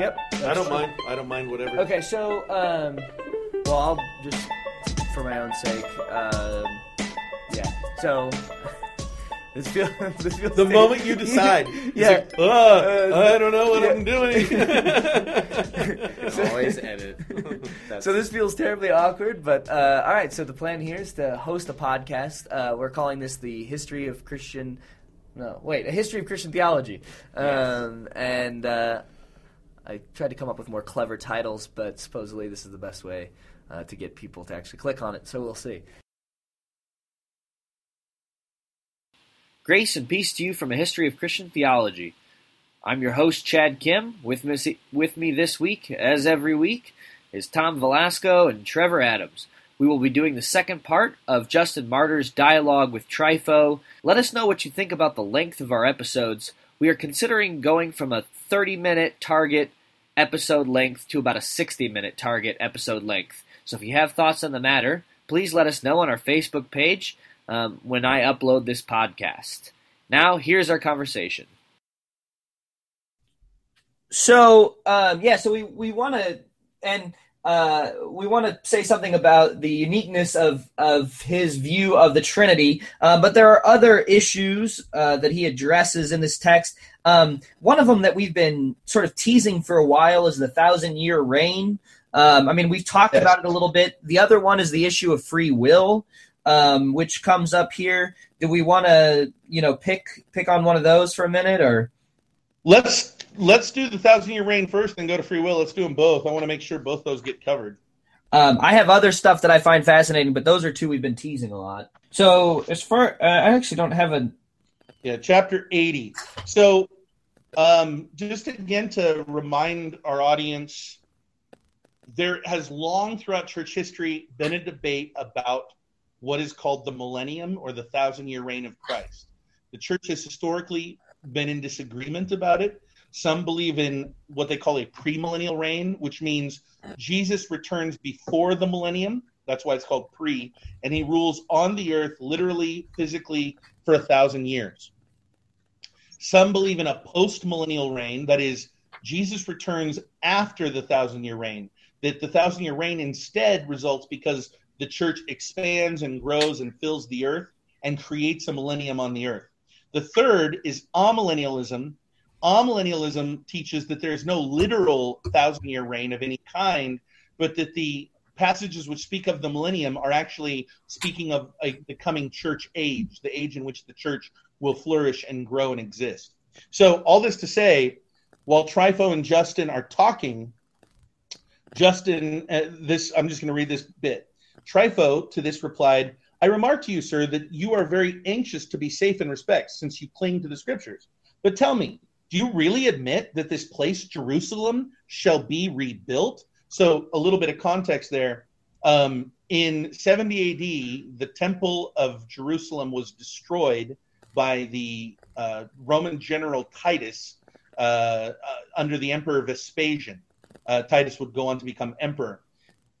Yep. I don't mind. I don't mind whatever. Okay, so um, well, I'll just for my own sake, um, yeah. So this feels this feels The moment you decide, yeah. like, "Ah, I don't know what yeah. I'm doing. Always edit. So this feels terribly awkward, but uh, all right. So the plan here is to host a podcast. Uh, we're calling this the history of Christian. No, wait, a history of Christian theology. Um, and uh, I tried to come up with more clever titles, but supposedly this is the best way uh, to get people to actually click on it. So we'll see. Grace and peace to you from a history of Christian theology. I'm your host, Chad Kim. With me, with me this week, as every week, is Tom Velasco and Trevor Adams. We will be doing the second part of Justin Martyr's dialogue with Trypho. Let us know what you think about the length of our episodes. We are considering going from a 30 minute target episode length to about a 60 minute target episode length. So if you have thoughts on the matter, please let us know on our Facebook page um, when I upload this podcast. Now, here's our conversation. So, um, yeah, so we, we want to, and uh, we want to say something about the uniqueness of, of his view of the Trinity, uh, but there are other issues uh, that he addresses in this text. Um, one of them that we've been sort of teasing for a while is the thousand year reign. Um, I mean, we've talked about it a little bit. The other one is the issue of free will, um, which comes up here. Do we want to, you know, pick pick on one of those for a minute, or let's let's do the thousand year reign first, then go to free will. Let's do them both. I want to make sure both those get covered. Um, I have other stuff that I find fascinating, but those are two we've been teasing a lot. So as far, uh, I actually don't have a. Yeah, chapter 80. So, um, just again to remind our audience, there has long throughout church history been a debate about what is called the millennium or the thousand year reign of Christ. The church has historically been in disagreement about it. Some believe in what they call a premillennial reign, which means Jesus returns before the millennium. That's why it's called pre, and he rules on the earth literally, physically, for a thousand years. Some believe in a postmillennial reign, that is, Jesus returns after the thousand year reign. That the thousand year reign instead results because the church expands and grows and fills the earth and creates a millennium on the earth. The third is amillennialism. Amillennialism teaches that there is no literal thousand year reign of any kind, but that the passages which speak of the millennium are actually speaking of a, the coming church age, the age in which the church will flourish and grow and exist. So, all this to say, while Trypho and Justin are talking, Justin, uh, this I'm just going to read this bit. Trypho to this replied, I remark to you, sir, that you are very anxious to be safe in respect, since you cling to the scriptures. But tell me, do you really admit that this place, Jerusalem, shall be rebuilt? So, a little bit of context there. Um, in 70 AD, the temple of Jerusalem was destroyed by the uh, Roman general Titus uh, uh, under the Emperor Vespasian. Uh, Titus would go on to become emperor.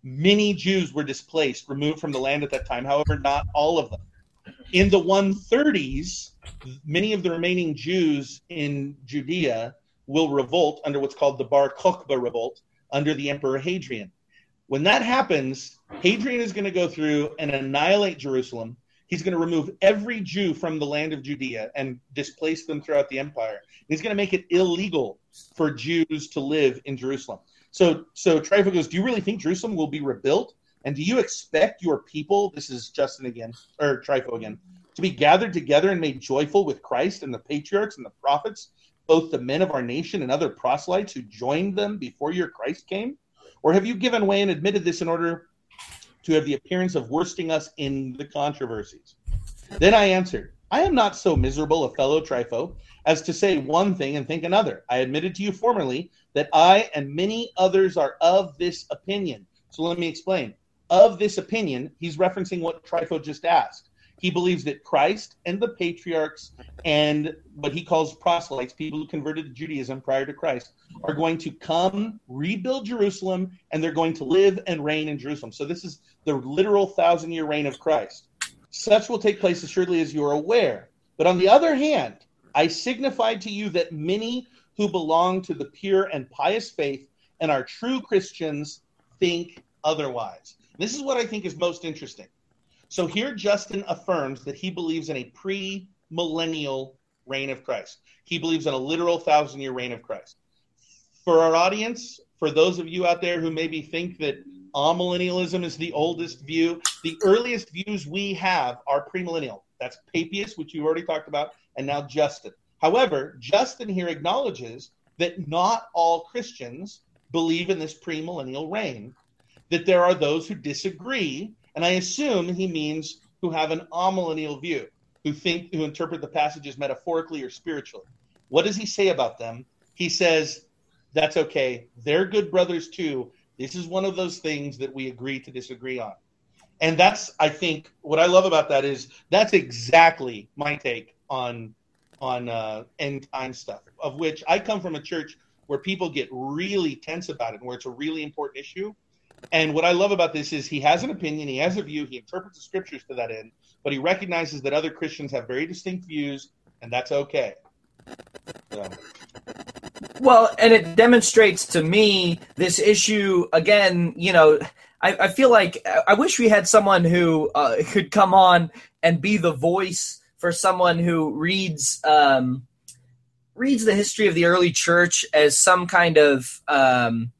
Many Jews were displaced, removed from the land at that time, however, not all of them. In the 130s, many of the remaining Jews in Judea will revolt under what's called the Bar Kokhba revolt under the Emperor Hadrian. When that happens, Hadrian is going to go through and annihilate Jerusalem. He's going to remove every Jew from the land of Judea and displace them throughout the empire. He's going to make it illegal for Jews to live in Jerusalem. So, so Trypho goes, Do you really think Jerusalem will be rebuilt? And do you expect your people, this is Justin again, or Trypho again, to be gathered together and made joyful with Christ and the patriarchs and the prophets, both the men of our nation and other proselytes who joined them before your Christ came? Or have you given way and admitted this in order to have the appearance of worsting us in the controversies? Then I answered, I am not so miserable a fellow, Trypho, as to say one thing and think another. I admitted to you formerly that I and many others are of this opinion. So let me explain. Of this opinion, he's referencing what Trypho just asked. He believes that Christ and the patriarchs and what he calls proselytes, people who converted to Judaism prior to Christ, are going to come rebuild Jerusalem and they're going to live and reign in Jerusalem. So this is the literal thousand year reign of Christ. Such will take place assuredly as you are aware. But on the other hand, I signified to you that many who belong to the pure and pious faith and are true Christians think otherwise. This is what I think is most interesting. So here Justin affirms that he believes in a pre millennial reign of Christ. He believes in a literal thousand year reign of Christ. For our audience, for those of you out there who maybe think that amillennialism is the oldest view, the earliest views we have are premillennial. That's Papias, which you already talked about, and now Justin. However, Justin here acknowledges that not all Christians believe in this premillennial reign, that there are those who disagree, and I assume he means who have an amillennial view, who think who interpret the passages metaphorically or spiritually. What does he say about them? He says, that's okay. They're good brothers too. This is one of those things that we agree to disagree on. And that's I think what I love about that is that's exactly my take on on uh, end time stuff. Of which I come from a church where people get really tense about it and where it's a really important issue. And what I love about this is he has an opinion, he has a view, he interprets the scriptures to that end, but he recognizes that other Christians have very distinct views, and that's okay. So. Well, and it demonstrates to me this issue again. You know, I, I feel like I wish we had someone who uh, could come on and be the voice for someone who reads um, reads the history of the early church as some kind of um,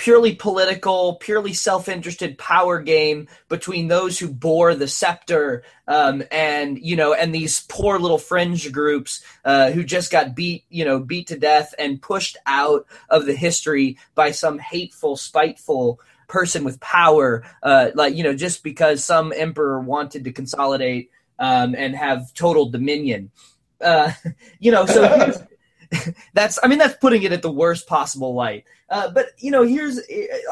purely political, purely self-interested power game between those who bore the scepter um, and you know, and these poor little fringe groups uh, who just got beat, you know, beat to death and pushed out of the history by some hateful, spiteful person with power, uh, like you know, just because some emperor wanted to consolidate um, and have total dominion. Uh, you know, so that's I mean that's putting it at the worst possible light. Uh, but you know, here's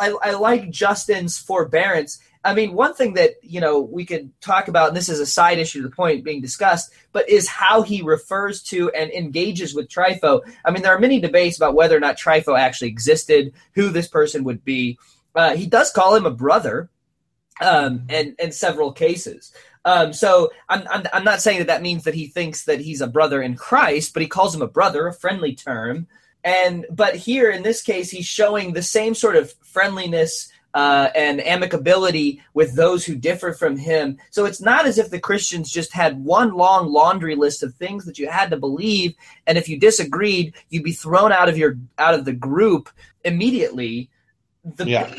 I, I like Justin's forbearance. I mean, one thing that you know we could talk about, and this is a side issue to the point being discussed, but is how he refers to and engages with Trypho. I mean, there are many debates about whether or not Trypho actually existed, who this person would be. Uh, he does call him a brother, um, and in several cases. Um, so I'm, I'm, I'm not saying that that means that he thinks that he's a brother in Christ, but he calls him a brother, a friendly term. And but here in this case, he's showing the same sort of friendliness uh, and amicability with those who differ from him. So it's not as if the Christians just had one long laundry list of things that you had to believe, and if you disagreed, you'd be thrown out of your out of the group immediately. The yeah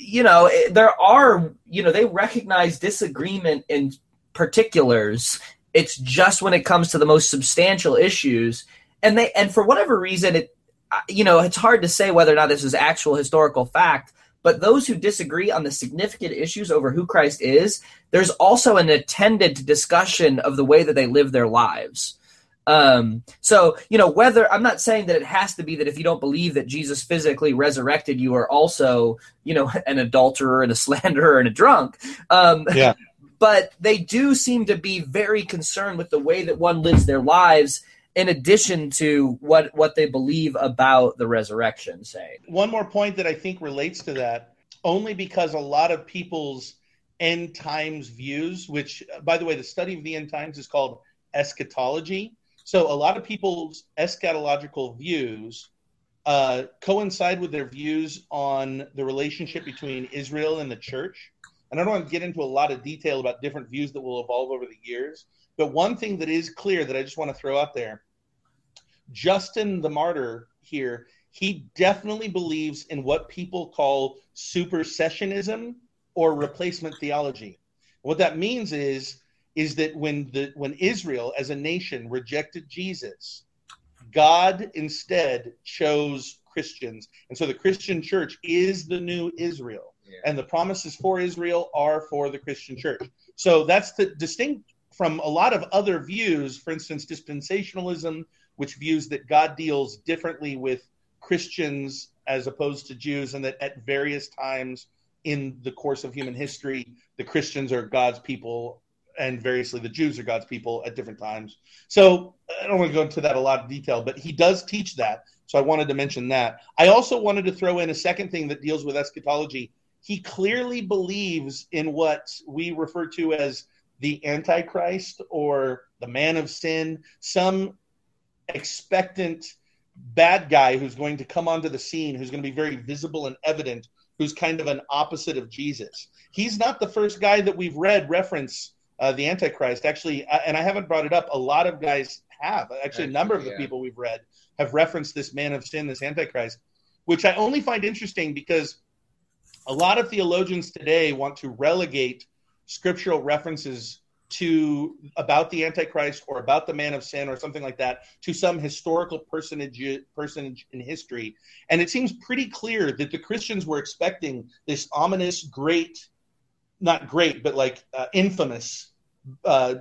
you know, there are, you know, they recognize disagreement in particulars. It's just when it comes to the most substantial issues, and they, and for whatever reason, it, you know, it's hard to say whether or not this is actual historical fact. But those who disagree on the significant issues over who Christ is, there's also an attendant discussion of the way that they live their lives. Um, so, you know, whether I'm not saying that it has to be that if you don't believe that Jesus physically resurrected, you are also, you know, an adulterer and a slanderer and a drunk. Um, yeah. But they do seem to be very concerned with the way that one lives their lives in addition to what what they believe about the resurrection say one more point that i think relates to that only because a lot of people's end times views which by the way the study of the end times is called eschatology so a lot of people's eschatological views uh, coincide with their views on the relationship between Israel and the church. And I don't want to get into a lot of detail about different views that will evolve over the years. But one thing that is clear that I just want to throw out there Justin the martyr here, he definitely believes in what people call supersessionism or replacement theology. What that means is is that when the when Israel as a nation rejected Jesus, God instead chose Christians. And so the Christian church is the new Israel. Yeah. And the promises for Israel are for the Christian church. So that's the distinct from a lot of other views, for instance, dispensationalism, which views that God deals differently with Christians as opposed to Jews, and that at various times in the course of human history, the Christians are God's people and variously the Jews are God's people at different times. So I don't want to go into that a lot of detail, but he does teach that. So I wanted to mention that. I also wanted to throw in a second thing that deals with eschatology. He clearly believes in what we refer to as the Antichrist or the man of sin. Some expectant bad guy who's going to come onto the scene, who's going to be very visible and evident, who's kind of an opposite of Jesus. He's not the first guy that we've read reference uh, the Antichrist. Actually, uh, and I haven't brought it up. A lot of guys have. Actually, a number of the yeah. people we've read have referenced this man of sin, this Antichrist, which I only find interesting because a lot of theologians today want to relegate scriptural references to about the antichrist or about the man of sin or something like that to some historical personage personage in history and it seems pretty clear that the christians were expecting this ominous great not great but like uh, infamous uh,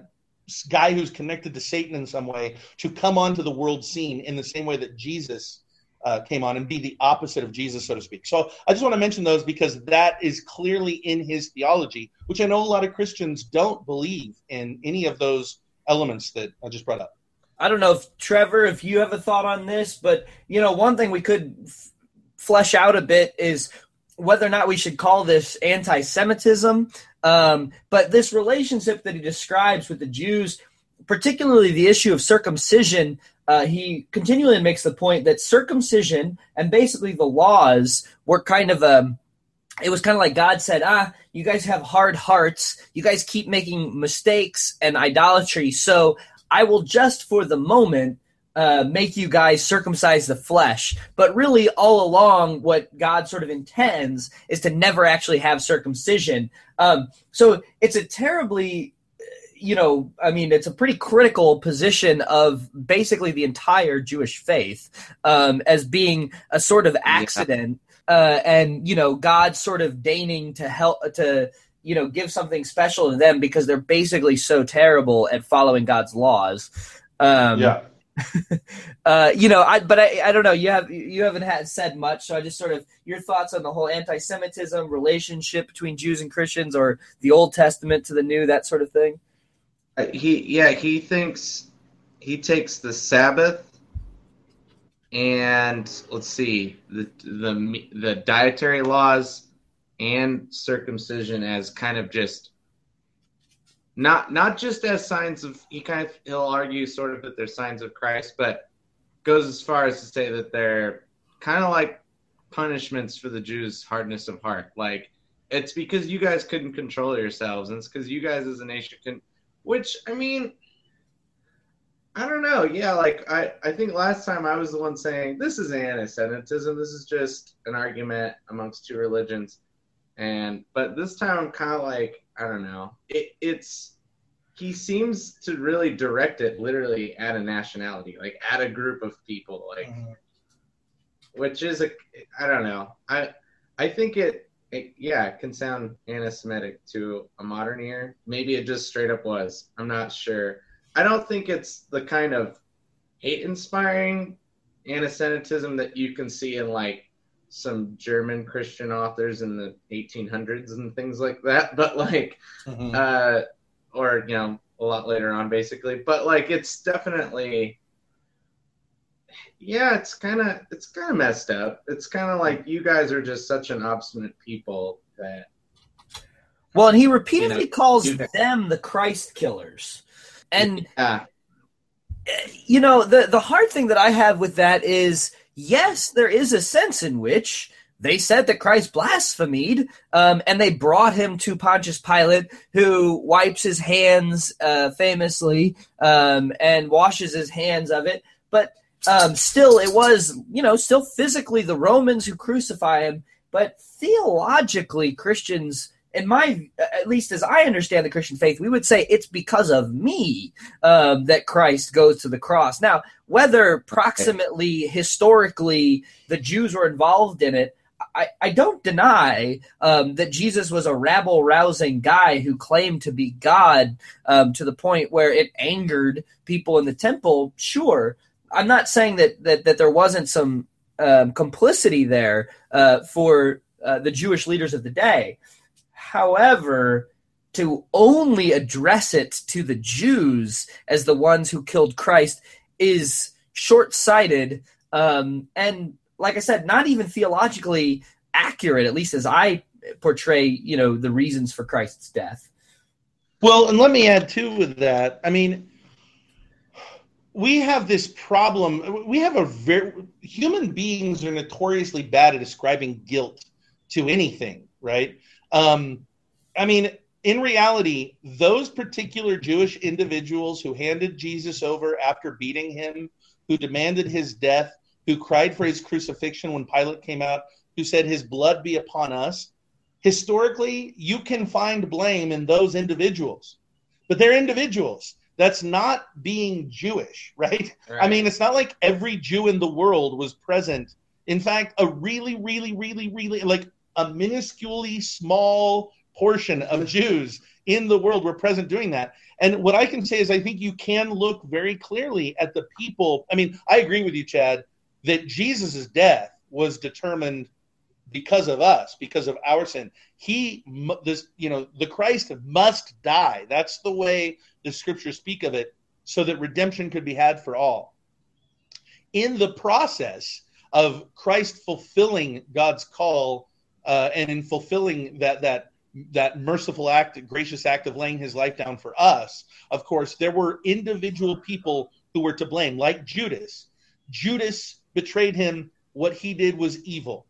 guy who's connected to satan in some way to come onto the world scene in the same way that jesus uh, came on and be the opposite of Jesus, so to speak. So I just want to mention those because that is clearly in his theology, which I know a lot of Christians don't believe in any of those elements that I just brought up. I don't know if Trevor, if you have a thought on this, but you know, one thing we could f- flesh out a bit is whether or not we should call this anti-Semitism. Um, but this relationship that he describes with the Jews, particularly the issue of circumcision, uh, he continually makes the point that circumcision and basically the laws were kind of a it was kind of like God said, ah, you guys have hard hearts. You guys keep making mistakes and idolatry. So I will just for the moment uh, make you guys circumcise the flesh. But really, all along, what God sort of intends is to never actually have circumcision. Um, so it's a terribly you know, I mean, it's a pretty critical position of basically the entire Jewish faith um, as being a sort of accident, yeah. uh, and you know, God sort of deigning to help to you know give something special to them because they're basically so terrible at following God's laws. Um, yeah. uh, you know, I but I, I don't know. You have you haven't had said much, so I just sort of your thoughts on the whole anti-Semitism relationship between Jews and Christians, or the Old Testament to the New, that sort of thing. Uh, he yeah he thinks he takes the Sabbath and let's see the the the dietary laws and circumcision as kind of just not not just as signs of he kind of he'll argue sort of that they're signs of Christ, but goes as far as to say that they're kind of like punishments for the Jews' hardness of heart. Like it's because you guys couldn't control yourselves, and it's because you guys as a nation couldn't which I mean, I don't know. Yeah, like I, I think last time I was the one saying this is anti-Semitism. This is just an argument amongst two religions, and but this time I'm kind of like I don't know. It, it's he seems to really direct it literally at a nationality, like at a group of people, like mm-hmm. which is a I don't know. I I think it it, yeah, it can sound anti-Semitic to a modern ear. Maybe it just straight up was. I'm not sure. I don't think it's the kind of hate-inspiring anti-Semitism that you can see in like some German Christian authors in the 1800s and things like that. But like, mm-hmm. uh, or you know, a lot later on, basically. But like, it's definitely yeah, it's kind of it's kind of messed up. It's kind of like you guys are just such an obstinate people that. Well, and he repeatedly you know, calls them the Christ killers, and yeah. you know the the hard thing that I have with that is yes, there is a sense in which they said that Christ blasphemed, um, and they brought him to Pontius Pilate, who wipes his hands uh, famously um, and washes his hands of it. But um, still, it was, you know, still physically the Romans who crucify him, but theologically, Christians, in my, at least as I understand the Christian faith, we would say it's because of me um, that Christ goes to the cross. Now, whether approximately historically the Jews were involved in it, I, I don't deny um, that Jesus was a rabble rousing guy who claimed to be God um, to the point where it angered people in the temple, sure. I'm not saying that that, that there wasn't some um, complicity there uh, for uh, the Jewish leaders of the day. However, to only address it to the Jews as the ones who killed Christ is short sighted um, and, like I said, not even theologically accurate, at least as I portray, you know, the reasons for Christ's death. Well, and let me add too with that. I mean, we have this problem. We have a very human beings are notoriously bad at ascribing guilt to anything, right? Um, I mean, in reality, those particular Jewish individuals who handed Jesus over after beating him, who demanded his death, who cried for his crucifixion when Pilate came out, who said, His blood be upon us, historically, you can find blame in those individuals. But they're individuals. That's not being Jewish, right? right? I mean, it's not like every Jew in the world was present. In fact, a really, really, really, really, like a minusculely small portion of Jews in the world were present doing that. And what I can say is, I think you can look very clearly at the people. I mean, I agree with you, Chad, that Jesus' death was determined because of us, because of our sin. He, this, you know, the Christ must die. That's the way the scriptures speak of it, so that redemption could be had for all. In the process of Christ fulfilling God's call, uh, and in fulfilling that that that merciful act, gracious act of laying his life down for us, of course, there were individual people who were to blame, like Judas. Judas betrayed him. What he did was evil.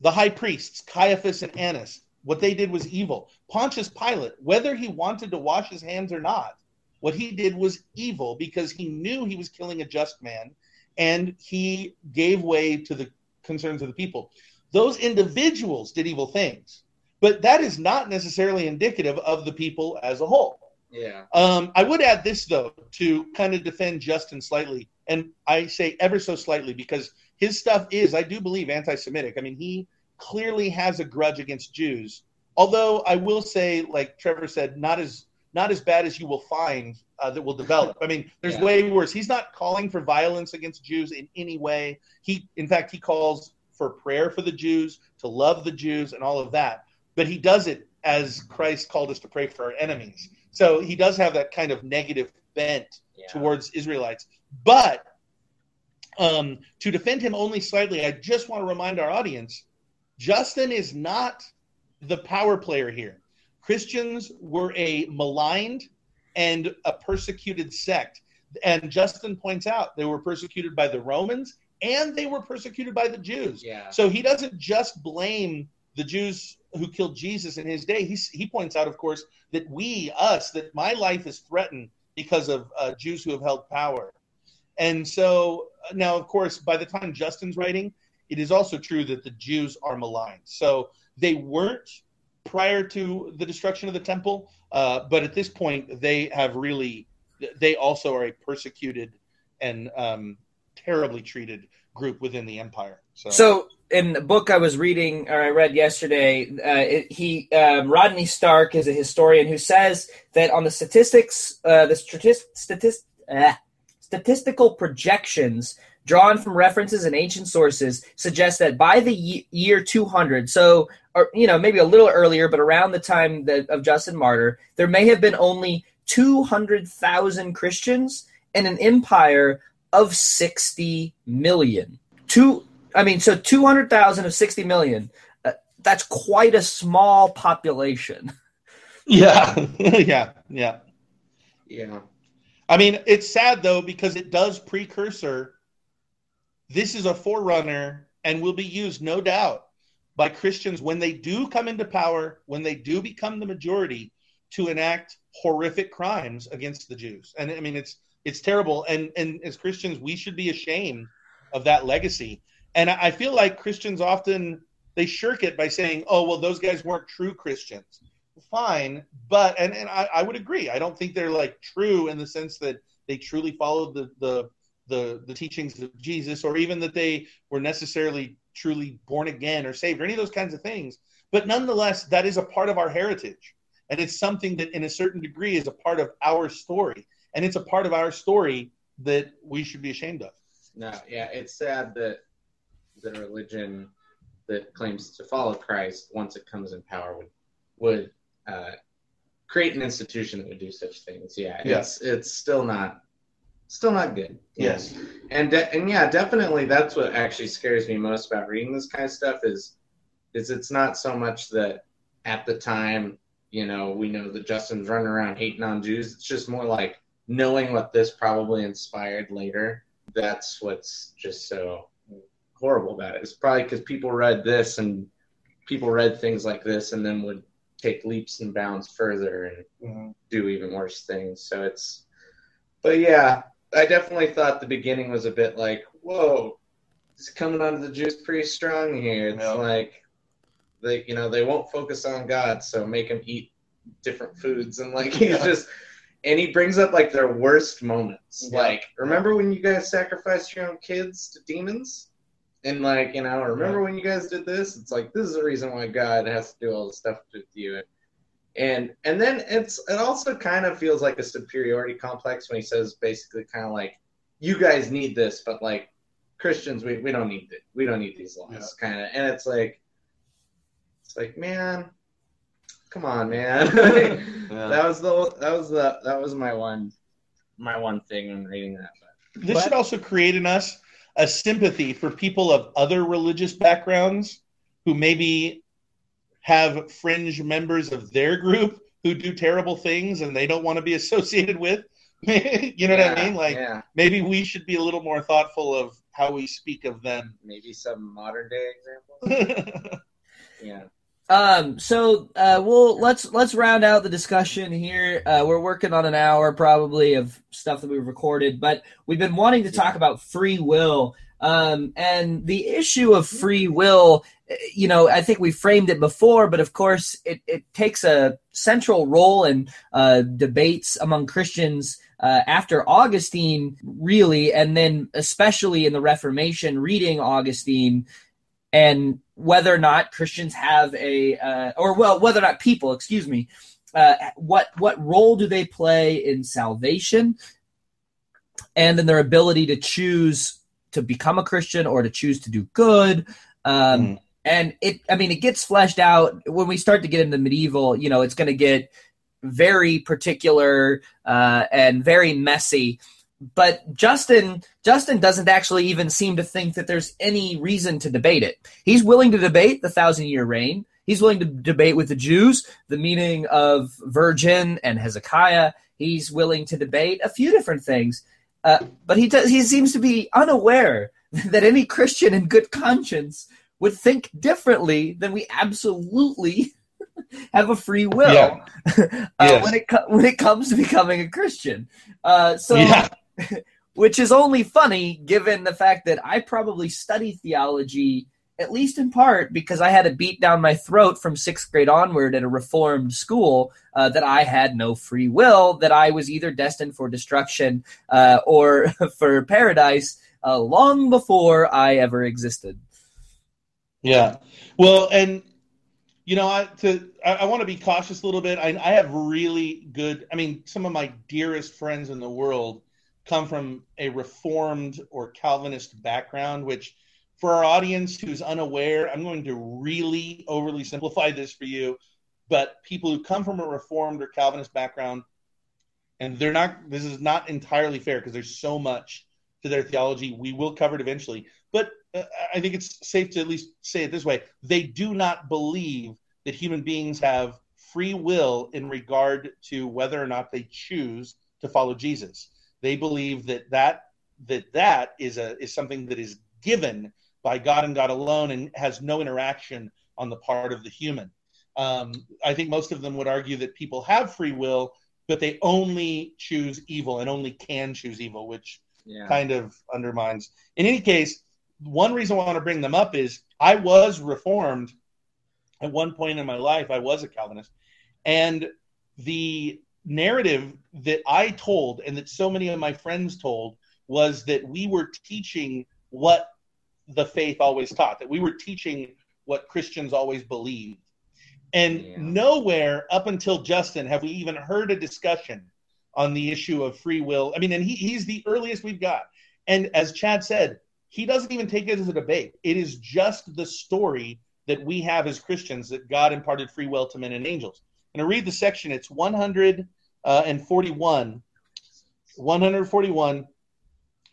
The high priests, Caiaphas and Annas, what they did was evil. Pontius Pilate, whether he wanted to wash his hands or not, what he did was evil because he knew he was killing a just man and he gave way to the concerns of the people. Those individuals did evil things but that is not necessarily indicative of the people as a whole. Yeah. Um, I would add this though to kind of defend Justin slightly, and I say ever so slightly because his stuff is, I do believe, anti-Semitic. I mean, he clearly has a grudge against Jews. Although I will say, like Trevor said, not as not as bad as you will find uh, that will develop. I mean, there's yeah. way worse. He's not calling for violence against Jews in any way. He, in fact, he calls for prayer for the Jews, to love the Jews, and all of that but he does it as Christ called us to pray for our enemies. So he does have that kind of negative bent yeah. towards Israelites. But um, to defend him only slightly, I just want to remind our audience Justin is not the power player here. Christians were a maligned and a persecuted sect. And Justin points out they were persecuted by the Romans and they were persecuted by the Jews. Yeah. So he doesn't just blame the Jews who killed Jesus in his day, he, he points out, of course, that we, us, that my life is threatened because of uh, Jews who have held power. And so now, of course, by the time Justin's writing, it is also true that the Jews are maligned. So they weren't prior to the destruction of the temple, uh, but at this point, they have really, they also are a persecuted and um, terribly treated group within the empire. So, so in the book I was reading or I read yesterday, uh, it, he um, Rodney Stark is a historian who says that on the statistics, uh, the statist, statist, uh, statistical projections drawn from references and ancient sources suggest that by the year 200, so or you know maybe a little earlier, but around the time that, of Justin Martyr, there may have been only 200,000 Christians and an empire of 60 million. Two I mean, so 200,000 of 60 million, uh, that's quite a small population. Yeah. yeah. Yeah. Yeah. I mean, it's sad though, because it does precursor. This is a forerunner and will be used, no doubt, by Christians when they do come into power, when they do become the majority, to enact horrific crimes against the Jews. And I mean, it's it's terrible. And and as Christians, we should be ashamed of that legacy. And I feel like Christians often they shirk it by saying, "Oh, well, those guys weren't true Christians." Fine, but and and I, I would agree. I don't think they're like true in the sense that they truly followed the the the the teachings of Jesus, or even that they were necessarily truly born again or saved, or any of those kinds of things. But nonetheless, that is a part of our heritage, and it's something that, in a certain degree, is a part of our story, and it's a part of our story that we should be ashamed of. No, yeah, it's sad that the religion that claims to follow Christ, once it comes in power, would would uh, create an institution that would do such things. Yeah, yeah. it's it's still not still not good. Yes, and de- and yeah, definitely that's what actually scares me most about reading this kind of stuff is is it's not so much that at the time you know we know that Justin's running around hating on Jews. It's just more like knowing what this probably inspired later, that's what's just so horrible about it. It's probably because people read this and people read things like this and then would take leaps and bounds further and Mhm. do even worse things. So it's, but yeah, I definitely thought the beginning was a bit like, whoa, it's coming onto the Jews pretty strong here. It's Yeah. like, they, you know, they won't focus on God, so make them eat different foods and like he's Yeah. just. And he brings up like their worst moments. Yeah. Like, remember when you guys sacrificed your own kids to demons? And like, you know, remember when you guys did this? It's like this is the reason why God has to do all this stuff with you. And and then it's it also kind of feels like a superiority complex when he says basically kind of like, you guys need this, but like Christians, we, we don't need it. We don't need these laws, kind of. And it's like, it's like, man, come on, man. That was the that was the that was my one my one thing when reading that. This But- should also create in us a sympathy for people of other religious backgrounds who maybe have fringe members of their group who do terrible things and they don't want to be associated with. you know what I mean? Like yeah, maybe we should be a little more thoughtful of how we speak of them. maybe some modern day examples. Yeah, Um, so uh, we'll let's let's round out the discussion here. Uh, we're working on an hour probably of stuff that we've recorded, but we've been wanting to talk about free will. Um, and the issue of free will, you know, I think we framed it before, but of course, it, it takes a central role in uh, debates among Christians uh, after Augustine, really, and then especially in the Reformation, reading Augustine and whether or not Christians have a, uh, or well, whether or not people, excuse me, uh, what what role do they play in salvation and in their ability to choose to become a Christian or to choose to do good? Um, Mm. And it, I mean, it gets fleshed out when we start to get into medieval. You know, it's going to get very particular uh, and very messy but Justin Justin doesn't actually even seem to think that there's any reason to debate it. He's willing to debate the thousand year reign. He's willing to debate with the Jews the meaning of virgin and Hezekiah. He's willing to debate a few different things, uh, but he does, he seems to be unaware that any Christian in good conscience would think differently than we absolutely have a free will Yeah. uh, Yes. when it when it comes to becoming a Christian. Uh, so yeah. which is only funny given the fact that I probably studied theology at least in part because I had it beat down my throat from sixth grade onward at a reformed school uh, that I had no free will, that I was either destined for destruction uh, or for paradise uh, long before I ever existed. Yeah. Well, and you know, I to I, I want to be cautious a little bit. I, I have really good. I mean, some of my dearest friends in the world come from a Reformed or Calvinist background, which for our audience who's unaware, I'm going to really overly simplify this for you. But people who come from a Reformed or Calvinist background, and they're not. This is not entirely fair because there's so much to their theology. We will cover it eventually, but uh, I think it's safe to at least say it this way: they do not believe that human beings have free will in regard to whether or not they choose to follow Jesus. They believe that that that that is a is something that is given by God and God alone, and has no interaction on the part of the human. Um, I think most of them would argue that people have free will, but they only choose evil and only can choose evil, which yeah, kind of undermines. In any case, one reason I want to bring them up is I was reformed at one point in my life. I was a Calvinist, and the narrative that I told and that so many of my friends told was that we were teaching what the faith always taught, that we were teaching what Christians always believed. And Yeah. nowhere up until Justin have we even heard a discussion on the issue of free will. I mean, and he, he's the earliest we've got. And as Chad said, he doesn't even take it as a debate. It is just the story that we have as Christians that God imparted free will to men and angels. And I read the section, it's 141, uh, 141,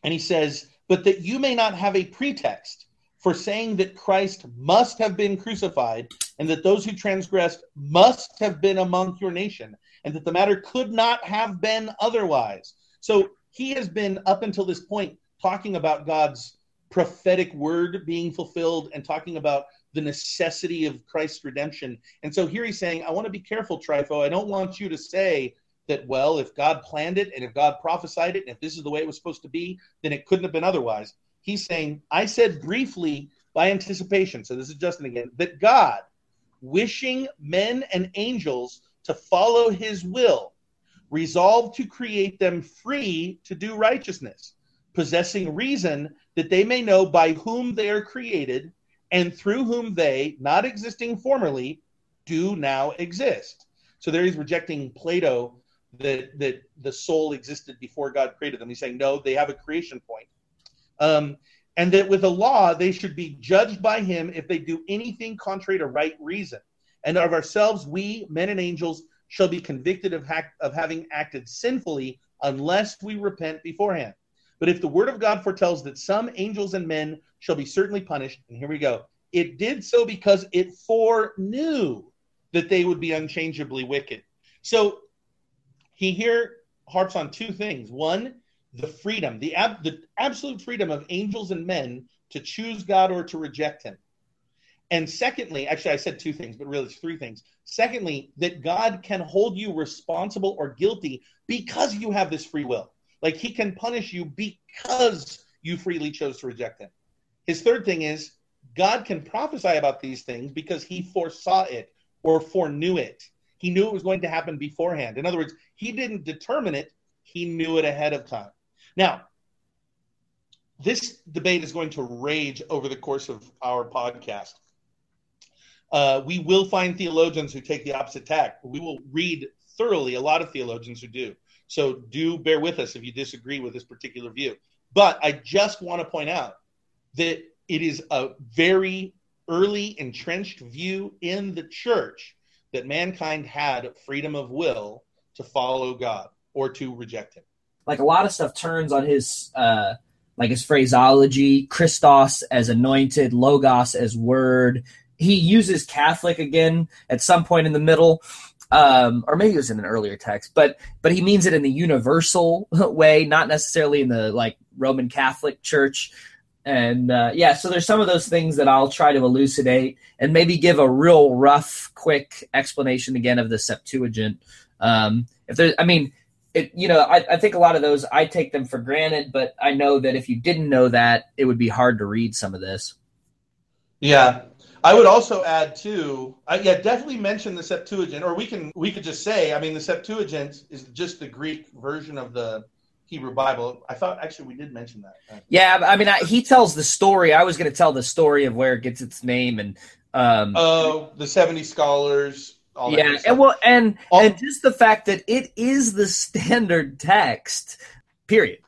and he says, But that you may not have a pretext for saying that Christ must have been crucified, and that those who transgressed must have been among your nation, and that the matter could not have been otherwise. So he has been up until this point talking about God's prophetic word being fulfilled and talking about the necessity of Christ's redemption. And so here he's saying, I want to be careful, Trypho. I don't want you to say that, well, if God planned it and if God prophesied it and if this is the way it was supposed to be, then it couldn't have been otherwise. He's saying, I said briefly by anticipation, so this is Justin again, that God, wishing men and angels to follow his will, resolved to create them free to do righteousness, possessing reason that they may know by whom they are created and through whom they, not existing formerly, do now exist. So there he's rejecting Plato that that the soul existed before God created them. He's saying no, they have a creation point, um, and that with the law they should be judged by Him if they do anything contrary to right reason. And of ourselves, we men and angels shall be convicted of, ha- of having acted sinfully unless we repent beforehand. But if the word of God foretells that some angels and men shall be certainly punished, and here we go, it did so because it foreknew that they would be unchangeably wicked. So he here harps on two things. One, the freedom, the, ab- the absolute freedom of angels and men to choose God or to reject him. And secondly, actually, I said two things, but really it's three things. Secondly, that God can hold you responsible or guilty because you have this free will. Like he can punish you because you freely chose to reject him. His third thing is God can prophesy about these things because he foresaw it or foreknew it. He knew it was going to happen beforehand. In other words, he didn't determine it, he knew it ahead of time. Now, this debate is going to rage over the course of our podcast. Uh, we will find theologians who take the opposite tack. We will read thoroughly a lot of theologians who do. So do bear with us if you disagree with this particular view. But I just want to point out that it is a very early entrenched view in the church that mankind had freedom of will to follow God or to reject him. Like a lot of stuff turns on his uh like his phraseology, Christos as anointed, logos as word. He uses Catholic again at some point in the middle. Um, or maybe it was in an earlier text, but but he means it in the universal way, not necessarily in the like Roman Catholic Church. And uh, yeah, so there's some of those things that I'll try to elucidate and maybe give a real rough, quick explanation again of the Septuagint. Um, if there's, I mean, it, you know, I, I think a lot of those I take them for granted, but I know that if you didn't know that, it would be hard to read some of this. Yeah, I would also add too. I, yeah, definitely mention the Septuagint, or we can we could just say, I mean, the Septuagint is just the Greek version of the Hebrew Bible. I thought actually we did mention that. Yeah, I mean, I, he tells the story. I was going to tell the story of where it gets its name, and um, oh, the seventy scholars. yeah, and well, and all, and just the fact that it is the standard text. Period.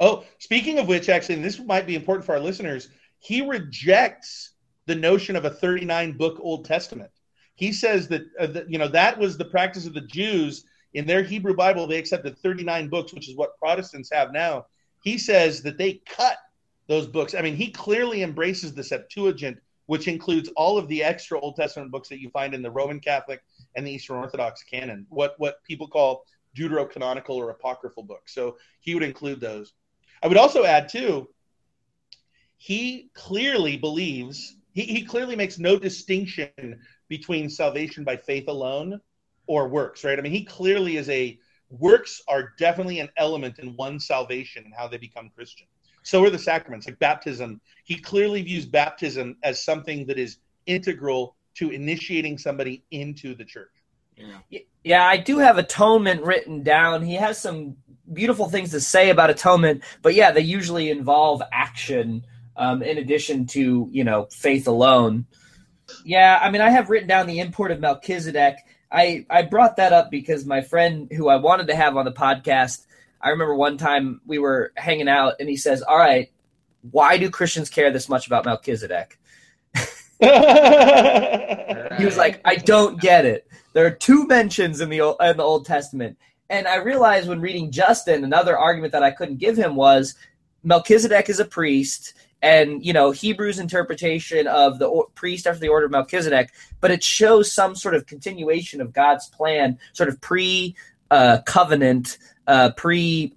Oh, speaking of which, actually, this might be important for our listeners. He rejects the notion of a thirty-nine book Old Testament. He says that, uh, that you know that was the practice of the Jews in their Hebrew Bible, they accepted 39 books, which is what Protestants have now. He says that they cut those books. I mean, he clearly embraces the Septuagint, which includes all of the extra Old Testament books that you find in the Roman Catholic and the Eastern Orthodox canon, what, what people call deuterocanonical or apocryphal books. So he would include those. I would also add, too, he clearly believes, he, he clearly makes no distinction between salvation by faith alone or works, right? I mean, he clearly is a works are definitely an element in one's salvation and how they become Christian. So are the sacraments, like baptism. He clearly views baptism as something that is integral to initiating somebody into the church. Yeah. yeah, I do have atonement written down. He has some beautiful things to say about atonement, but yeah, they usually involve action um, in addition to you know faith alone. Yeah, I mean, I have written down the import of Melchizedek I I brought that up because my friend who I wanted to have on the podcast, I remember one time we were hanging out and he says, "All right, why do Christians care this much about Melchizedek?" he was like, "I don't get it. There are two mentions in the Old, in the Old Testament." And I realized when reading Justin, another argument that I couldn't give him was Melchizedek is a priest and you know Hebrew's interpretation of the priest after the order of Melchizedek, but it shows some sort of continuation of God's plan, sort of pre uh, covenant uh, pre,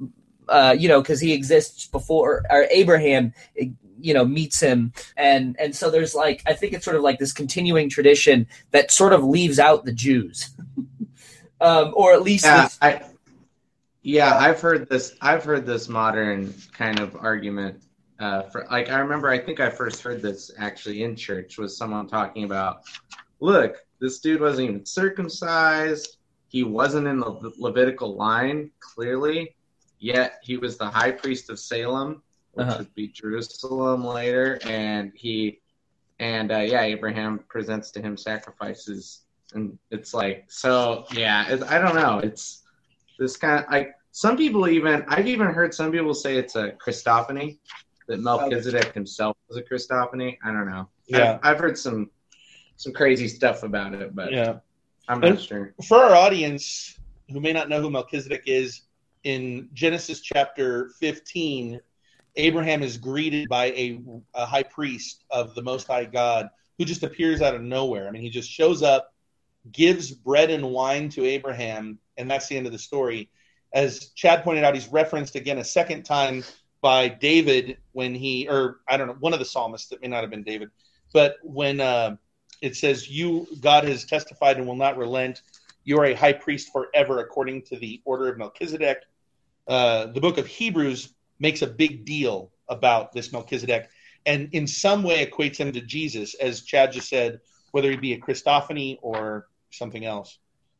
uh, you know, because he exists before or Abraham, you know, meets him, and and so there's like I think it's sort of like this continuing tradition that sort of leaves out the Jews, um, or at least Yeah, this- I, yeah, I've heard this. I've heard this modern kind of argument. Uh, for like, I remember. I think I first heard this actually in church. Was someone talking about? Look, this dude wasn't even circumcised. He wasn't in the Le- Levitical line, clearly. Yet he was the high priest of Salem, which Uh-huh. would be Jerusalem later, and he, and uh, yeah, Abraham presents to him sacrifices, and it's like, so yeah, it, I don't know. It's this kind of like some people even I've even heard some people say it's a Christophany that Melchizedek himself was a Christophany. I don't know. Yeah. I've, I've heard some some crazy stuff about it, but Yeah. I'm not And- sure. For our audience who may not know who Melchizedek is, in Genesis chapter 15, Abraham is greeted by a, a high priest of the Most High God who just appears out of nowhere. I mean, he just shows up, gives bread and wine to Abraham, and that's the end of the story. As Chad pointed out, he's referenced again a second time by David when he, or I don't know, one of the psalmists that may not have been David, but when uh, it says, You, God, has testified and will not relent. You are a high priest forever, according to the order of Melchizedek. Uh, the book of Hebrews makes a big deal about this Melchizedek and in some way equates him to Jesus, as Chad just said, whether he be a Christophany or something else.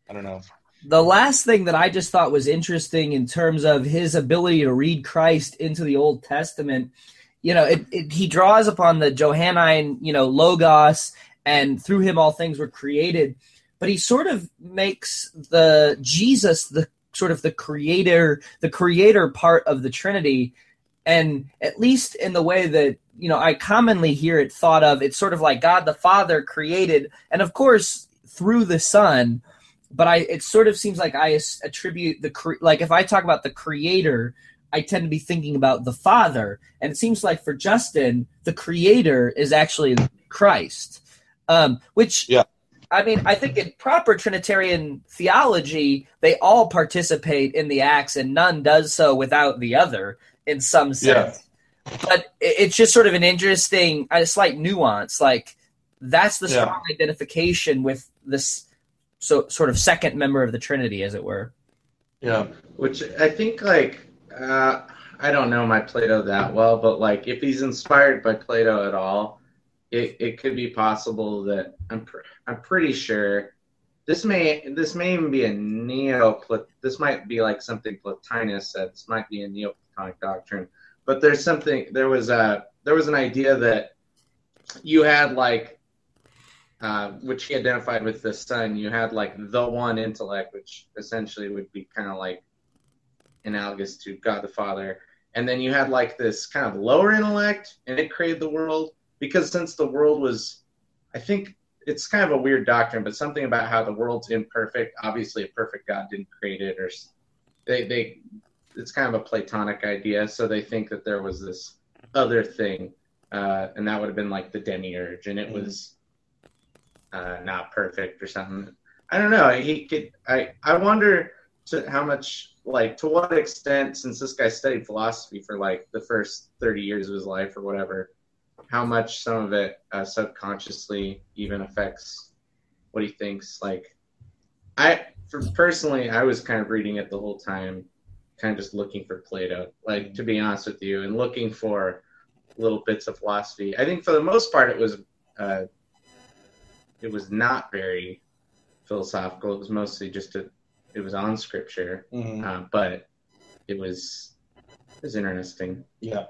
I don't know. The last thing that I just thought was interesting in terms of his ability to read Christ into the Old Testament, you know, it, it, he draws upon the Johannine, you know, logos, and through him all things were created. But he sort of makes the Jesus the sort of the creator, the creator part of the Trinity, and at least in the way that you know I commonly hear it thought of, it's sort of like God the Father created, and of course through the Son but I it sort of seems like I attribute the cre- like if I talk about the creator, I tend to be thinking about the father, and it seems like for Justin, the creator is actually Christ, um, which Yeah. I mean I think in proper Trinitarian theology, they all participate in the acts, and none does so without the other in some sense. But it's just sort of an interesting, a slight nuance, like. That's the Yeah. strong identification with this so sort of second member of the Trinity, as it were. Yeah. Which I think like uh, I don't know my Plato that well, but like if he's inspired by Plato at all, it, it could be possible that I'm pr- I'm pretty sure this may this may even be a neo this might be like something Plotinus said. This might be a Neoplatonic doctrine, but there's something there was a there was an idea that you had like uh, which he identified with the sun, you had like the one intellect, which essentially would be kind of like analogous to God the Father. And then you had like this kind of lower intellect, and it created the world because since the world was, I think it's kind of a weird doctrine, but something about how the world's imperfect. Obviously, a perfect God didn't create it, or they they. It's kind of a Platonic idea, so they think that there was this other thing, uh, and that would have been like the demiurge, and it Mhm. was uh, not perfect or something. I don't know. He could. I I wonder to how much like to what extent since this guy studied philosophy for like the first 30 years of his life or whatever how much some of it uh, subconsciously even affects what he thinks like i for personally i was kind of reading it the whole time kind of just looking for plato like to be honest with you and looking for little bits of philosophy i think for the most part it was uh, it was not very philosophical it was mostly just a it was on scripture Mhm. uh, but it was it was interesting. Yeah.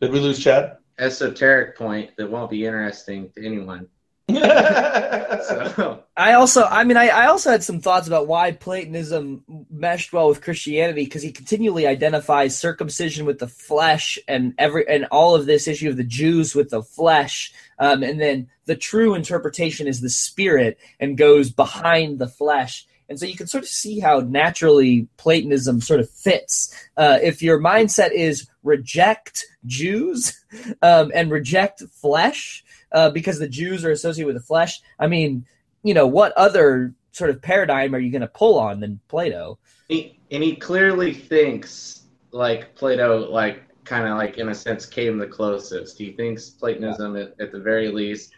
Did we lose Chad? Esoteric point that won't be interesting to anyone. So I also, I mean, I, I also had some thoughts about why Platonism meshed well with Christianity because he continually identifies circumcision with the flesh and every and all of this issue of the Jews with the flesh, um, and then the true interpretation is the spirit and goes behind the flesh. And so you can sort of see how naturally Platonism sort of fits. Uh, if your mindset is reject Jews um, and reject flesh, uh, because the Jews are associated with the flesh. I mean, you know, what other sort of paradigm are you going to pull on than Plato? He, and he clearly thinks like Plato, like kind of like in a sense came the closest. He thinks Platonism, at, at the very least,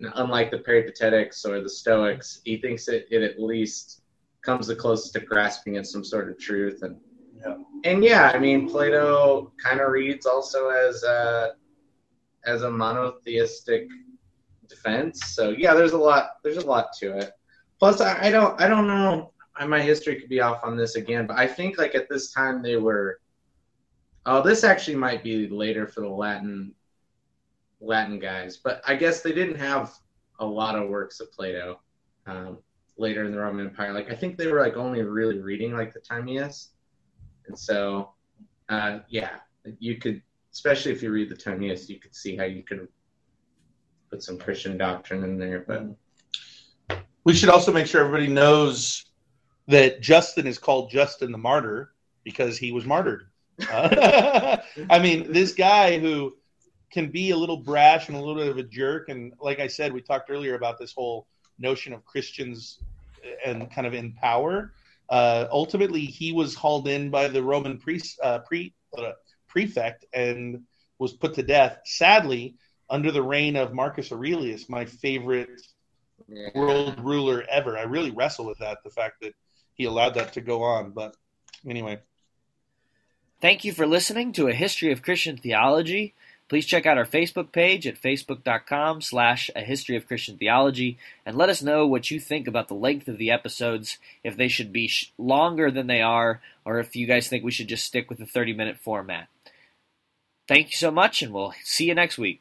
unlike the Peripatetics or the Stoics, he thinks it, it at least comes the closest to grasping at some sort of truth. And Yeah. and yeah, I mean Plato kind of reads also as a as a monotheistic defense. So yeah, there's a lot there's a lot to it. Plus, I, I don't I don't know. I- My history could be off on this again, but I think like at this time they were. Oh, this actually might be later for the Latin Latin guys, but I guess they didn't have a lot of works of Plato um, later in the Roman Empire. Like I think they were like only really reading like the Timaeus, and so uh, yeah, you could, especially if you read the Timaeus, you could see how you could put some Christian doctrine in there. But We should also make sure everybody knows that Justin is called Justin the Martyr because he was martyred. Uh, I mean, this guy who can be a little brash and a little bit of a jerk, and like I said, we talked earlier about this whole notion of Christians and kind of in power. Uh, ultimately, he was hauled in by the Roman priest, uh, pre, uh, prefect and was put to death. Sadly, under the reign of Marcus Aurelius, my favorite yeah. world ruler ever. I really wrestle with that, the fact that he allowed that to go on. But anyway, Thank you for listening to A History of Christian Theology. Please check out our Facebook page at facebook.com slash A History of Christian Theology and let us know what you think about the length of the episodes, if they should be sh- longer than they are, or if you guys think we should just stick with the 30-minute format. Thank you so much, and we'll see you next week.